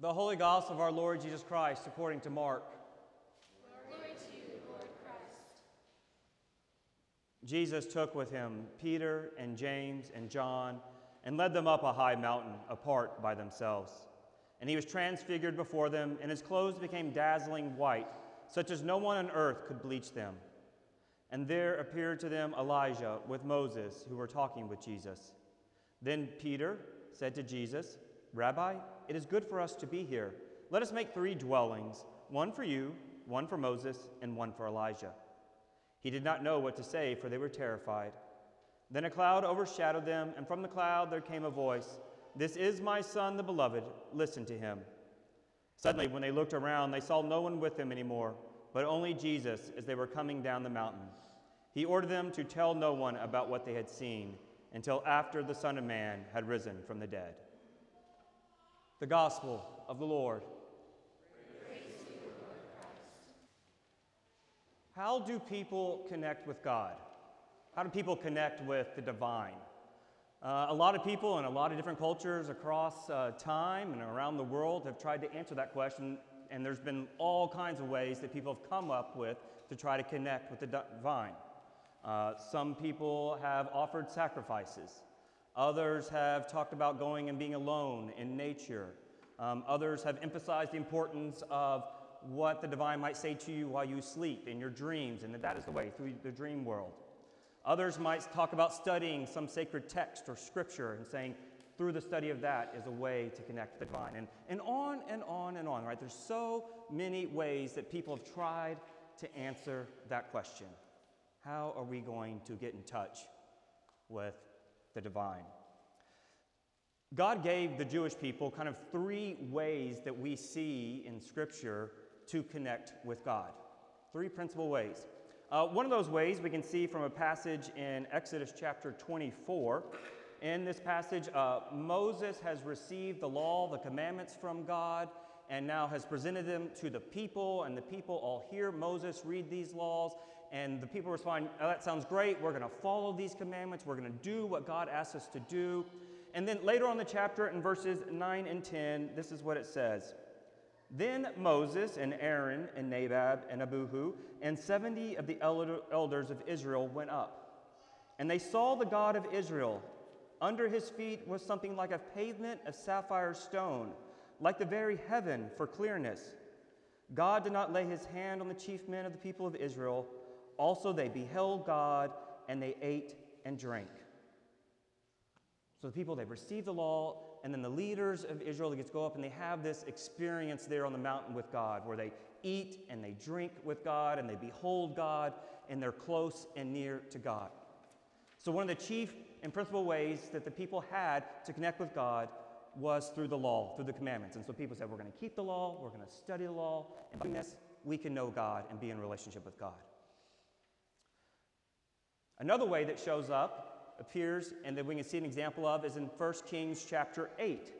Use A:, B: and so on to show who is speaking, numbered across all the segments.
A: The Holy Gospel of our Lord Jesus Christ according to Mark.
B: Glory to you, Lord Christ.
A: Jesus took with him Peter and James and John and led them up a high mountain apart by themselves. And he was transfigured before them, and his clothes became dazzling white, such as no one on earth could bleach them. And there appeared to them Elijah with Moses, who were talking with Jesus. Then Peter said to Jesus, Rabbi, it is good for us to be here. Let us make three dwellings one for you, one for Moses, and one for Elijah. He did not know what to say, for they were terrified. Then a cloud overshadowed them, and from the cloud there came a voice This is my son, the beloved. Listen to him. Suddenly, when they looked around, they saw no one with them anymore, but only Jesus as they were coming down the mountain. He ordered them to tell no one about what they had seen until after the Son of Man had risen from the dead. The Gospel of the Lord. How do people connect with God? How do people connect with the divine? Uh, a lot of people in a lot of different cultures across uh, time and around the world have tried to answer that question, and there's been all kinds of ways that people have come up with to try to connect with the divine. Uh, some people have offered sacrifices. Others have talked about going and being alone in nature. Um, others have emphasized the importance of what the divine might say to you while you sleep in your dreams, and that that is the way through the dream world. Others might talk about studying some sacred text or scripture and saying, through the study of that is a way to connect the divine. And, and on and on and on, right? There's so many ways that people have tried to answer that question. How are we going to get in touch with the divine? God gave the Jewish people kind of three ways that we see in Scripture to connect with God. Three principal ways. Uh, one of those ways we can see from a passage in Exodus chapter 24. In this passage, uh, Moses has received the law, the commandments from God, and now has presented them to the people, and the people all hear Moses read these laws, and the people respond, oh, That sounds great. We're going to follow these commandments. We're going to do what God asks us to do. And then later on the chapter, in verses 9 and 10, this is what it says Then Moses and Aaron and Nadab and Abihu and 70 of the elders of Israel went up. And they saw the God of Israel. Under his feet was something like a pavement of sapphire stone, like the very heaven for clearness. God did not lay his hand on the chief men of the people of Israel. Also, they beheld God and they ate and drank. So the people, they receive the law, and then the leaders of Israel, they get to go up and they have this experience there on the mountain with God where they eat and they drink with God and they behold God and they're close and near to God. So, one of the chief and principal ways that the people had to connect with God was through the law, through the commandments. And so people said, We're going to keep the law, we're going to study the law, and by this, we can know God and be in relationship with God. Another way that shows up, appears, and that we can see an example of is in 1 Kings chapter 8.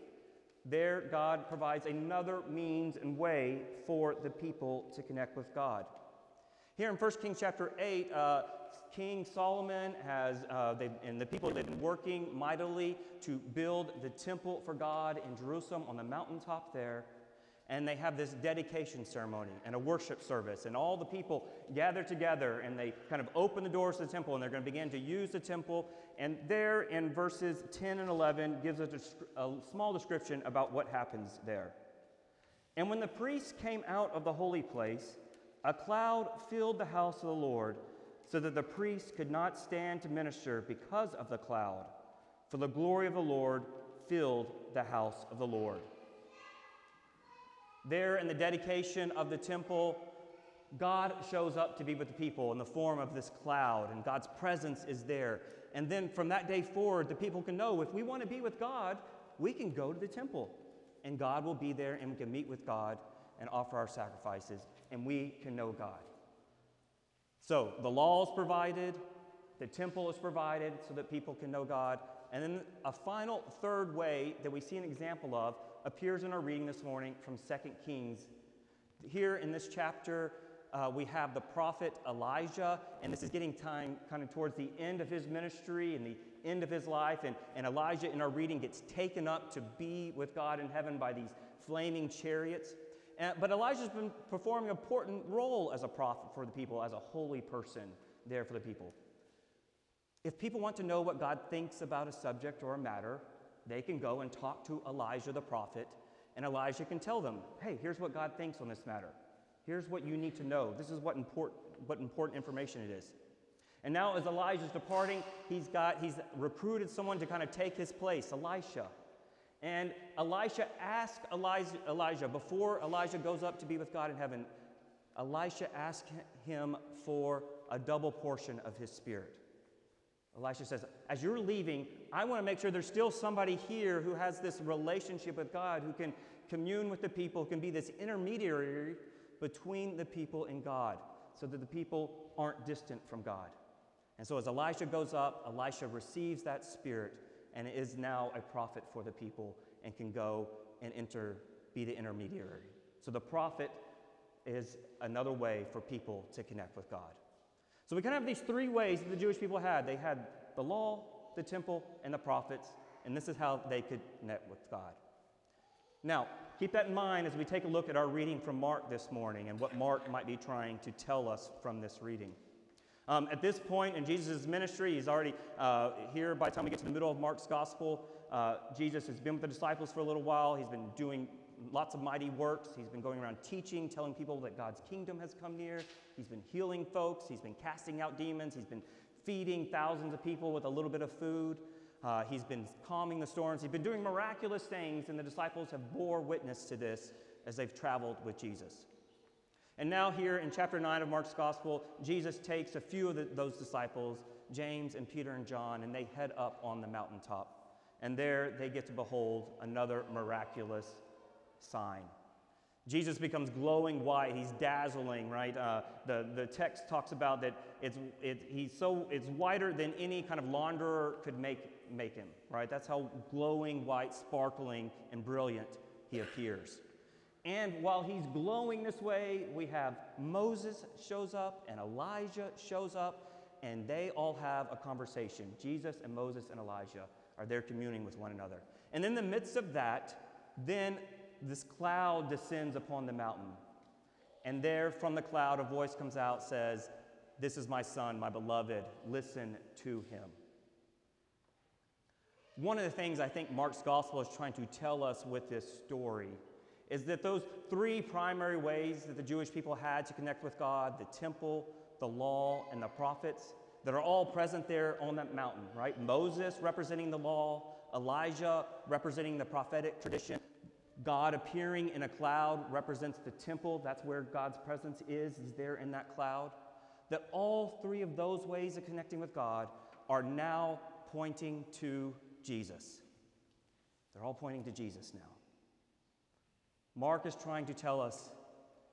A: There, God provides another means and way for the people to connect with God. Here in 1 Kings chapter 8, uh, King Solomon has, uh, and the people have been working mightily to build the temple for God in Jerusalem on the mountaintop there and they have this dedication ceremony and a worship service, and all the people gather together and they kind of open the doors to the temple and they're going to begin to use the temple. And there in verses 10 and 11 gives a, a small description about what happens there. And when the priests came out of the holy place, a cloud filled the house of the Lord, so that the priests could not stand to minister because of the cloud, for the glory of the Lord filled the house of the Lord. There in the dedication of the temple, God shows up to be with the people in the form of this cloud, and God's presence is there. And then from that day forward, the people can know if we want to be with God, we can go to the temple, and God will be there, and we can meet with God and offer our sacrifices, and we can know God. So the law is provided, the temple is provided so that people can know God. And then a final third way that we see an example of appears in our reading this morning from 2 Kings. Here in this chapter, uh, we have the prophet Elijah, and this is getting time kind of towards the end of his ministry and the end of his life. And, and Elijah, in our reading, gets taken up to be with God in heaven by these flaming chariots. And, but Elijah's been performing an important role as a prophet for the people, as a holy person there for the people. If people want to know what God thinks about a subject or a matter, they can go and talk to Elijah the prophet, and Elijah can tell them, hey, here's what God thinks on this matter. Here's what you need to know. This is what, import, what important information it is. And now, as Elijah's departing, he's, got, he's recruited someone to kind of take his place, Elisha. And Elisha asked Elijah, Elijah, before Elijah goes up to be with God in heaven, Elisha asked him for a double portion of his spirit. Elisha says, As you're leaving, I want to make sure there's still somebody here who has this relationship with God, who can commune with the people, who can be this intermediary between the people and God, so that the people aren't distant from God. And so as Elisha goes up, Elisha receives that spirit and is now a prophet for the people and can go and enter, be the intermediary. So the prophet is another way for people to connect with God. So we kind of have these three ways that the Jewish people had they had the law, the temple, and the prophets, and this is how they could connect with God. Now, keep that in mind as we take a look at our reading from Mark this morning and what Mark might be trying to tell us from this reading. Um, at this point in Jesus' ministry, he's already uh, here by the time we get to the middle of Mark's gospel. Uh, Jesus has been with the disciples for a little while. He's been doing lots of mighty works. He's been going around teaching, telling people that God's kingdom has come near. He's been healing folks. He's been casting out demons. He's been feeding thousands of people with a little bit of food. Uh, he's been calming the storms. He's been doing miraculous things, and the disciples have bore witness to this as they've traveled with Jesus. And now, here in chapter 9 of Mark's Gospel, Jesus takes a few of the, those disciples, James and Peter and John, and they head up on the mountaintop. And there they get to behold another miraculous sign. Jesus becomes glowing white. He's dazzling, right? Uh, the, the text talks about that it's, it, he's so, it's whiter than any kind of launderer could make, make him, right? That's how glowing white, sparkling, and brilliant he appears. And while he's glowing this way, we have Moses shows up and Elijah shows up, and they all have a conversation. Jesus and Moses and Elijah are there communing with one another. And in the midst of that, then this cloud descends upon the mountain. And there from the cloud, a voice comes out, says, This is my son, my beloved. Listen to him. One of the things I think Mark's gospel is trying to tell us with this story is that those three primary ways that the Jewish people had to connect with God the temple, the law, and the prophets that are all present there on that mountain, right? Moses representing the law, Elijah representing the prophetic tradition, God appearing in a cloud represents the temple. That's where God's presence is, is there in that cloud. That all three of those ways of connecting with God are now pointing to Jesus. They're all pointing to Jesus now. Mark is trying to tell us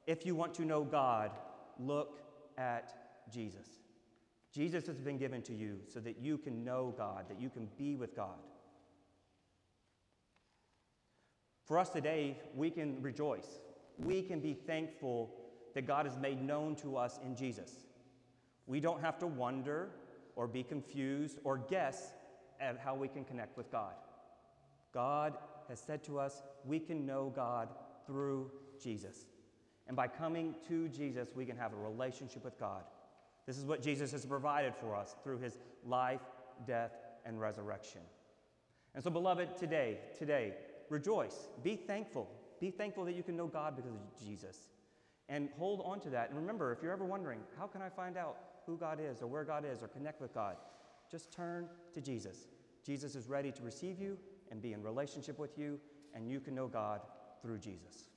A: if you want to know God, look at Jesus. Jesus has been given to you so that you can know God, that you can be with God. For us today, we can rejoice. We can be thankful that God has made known to us in Jesus. We don't have to wonder or be confused or guess at how we can connect with God. God has said to us, we can know God through Jesus. And by coming to Jesus, we can have a relationship with God. This is what Jesus has provided for us through his life, death, and resurrection. And so, beloved, today, today, rejoice. Be thankful. Be thankful that you can know God because of Jesus. And hold on to that. And remember, if you're ever wondering, how can I find out who God is or where God is or connect with God? Just turn to Jesus. Jesus is ready to receive you and be in relationship with you, and you can know God through Jesus.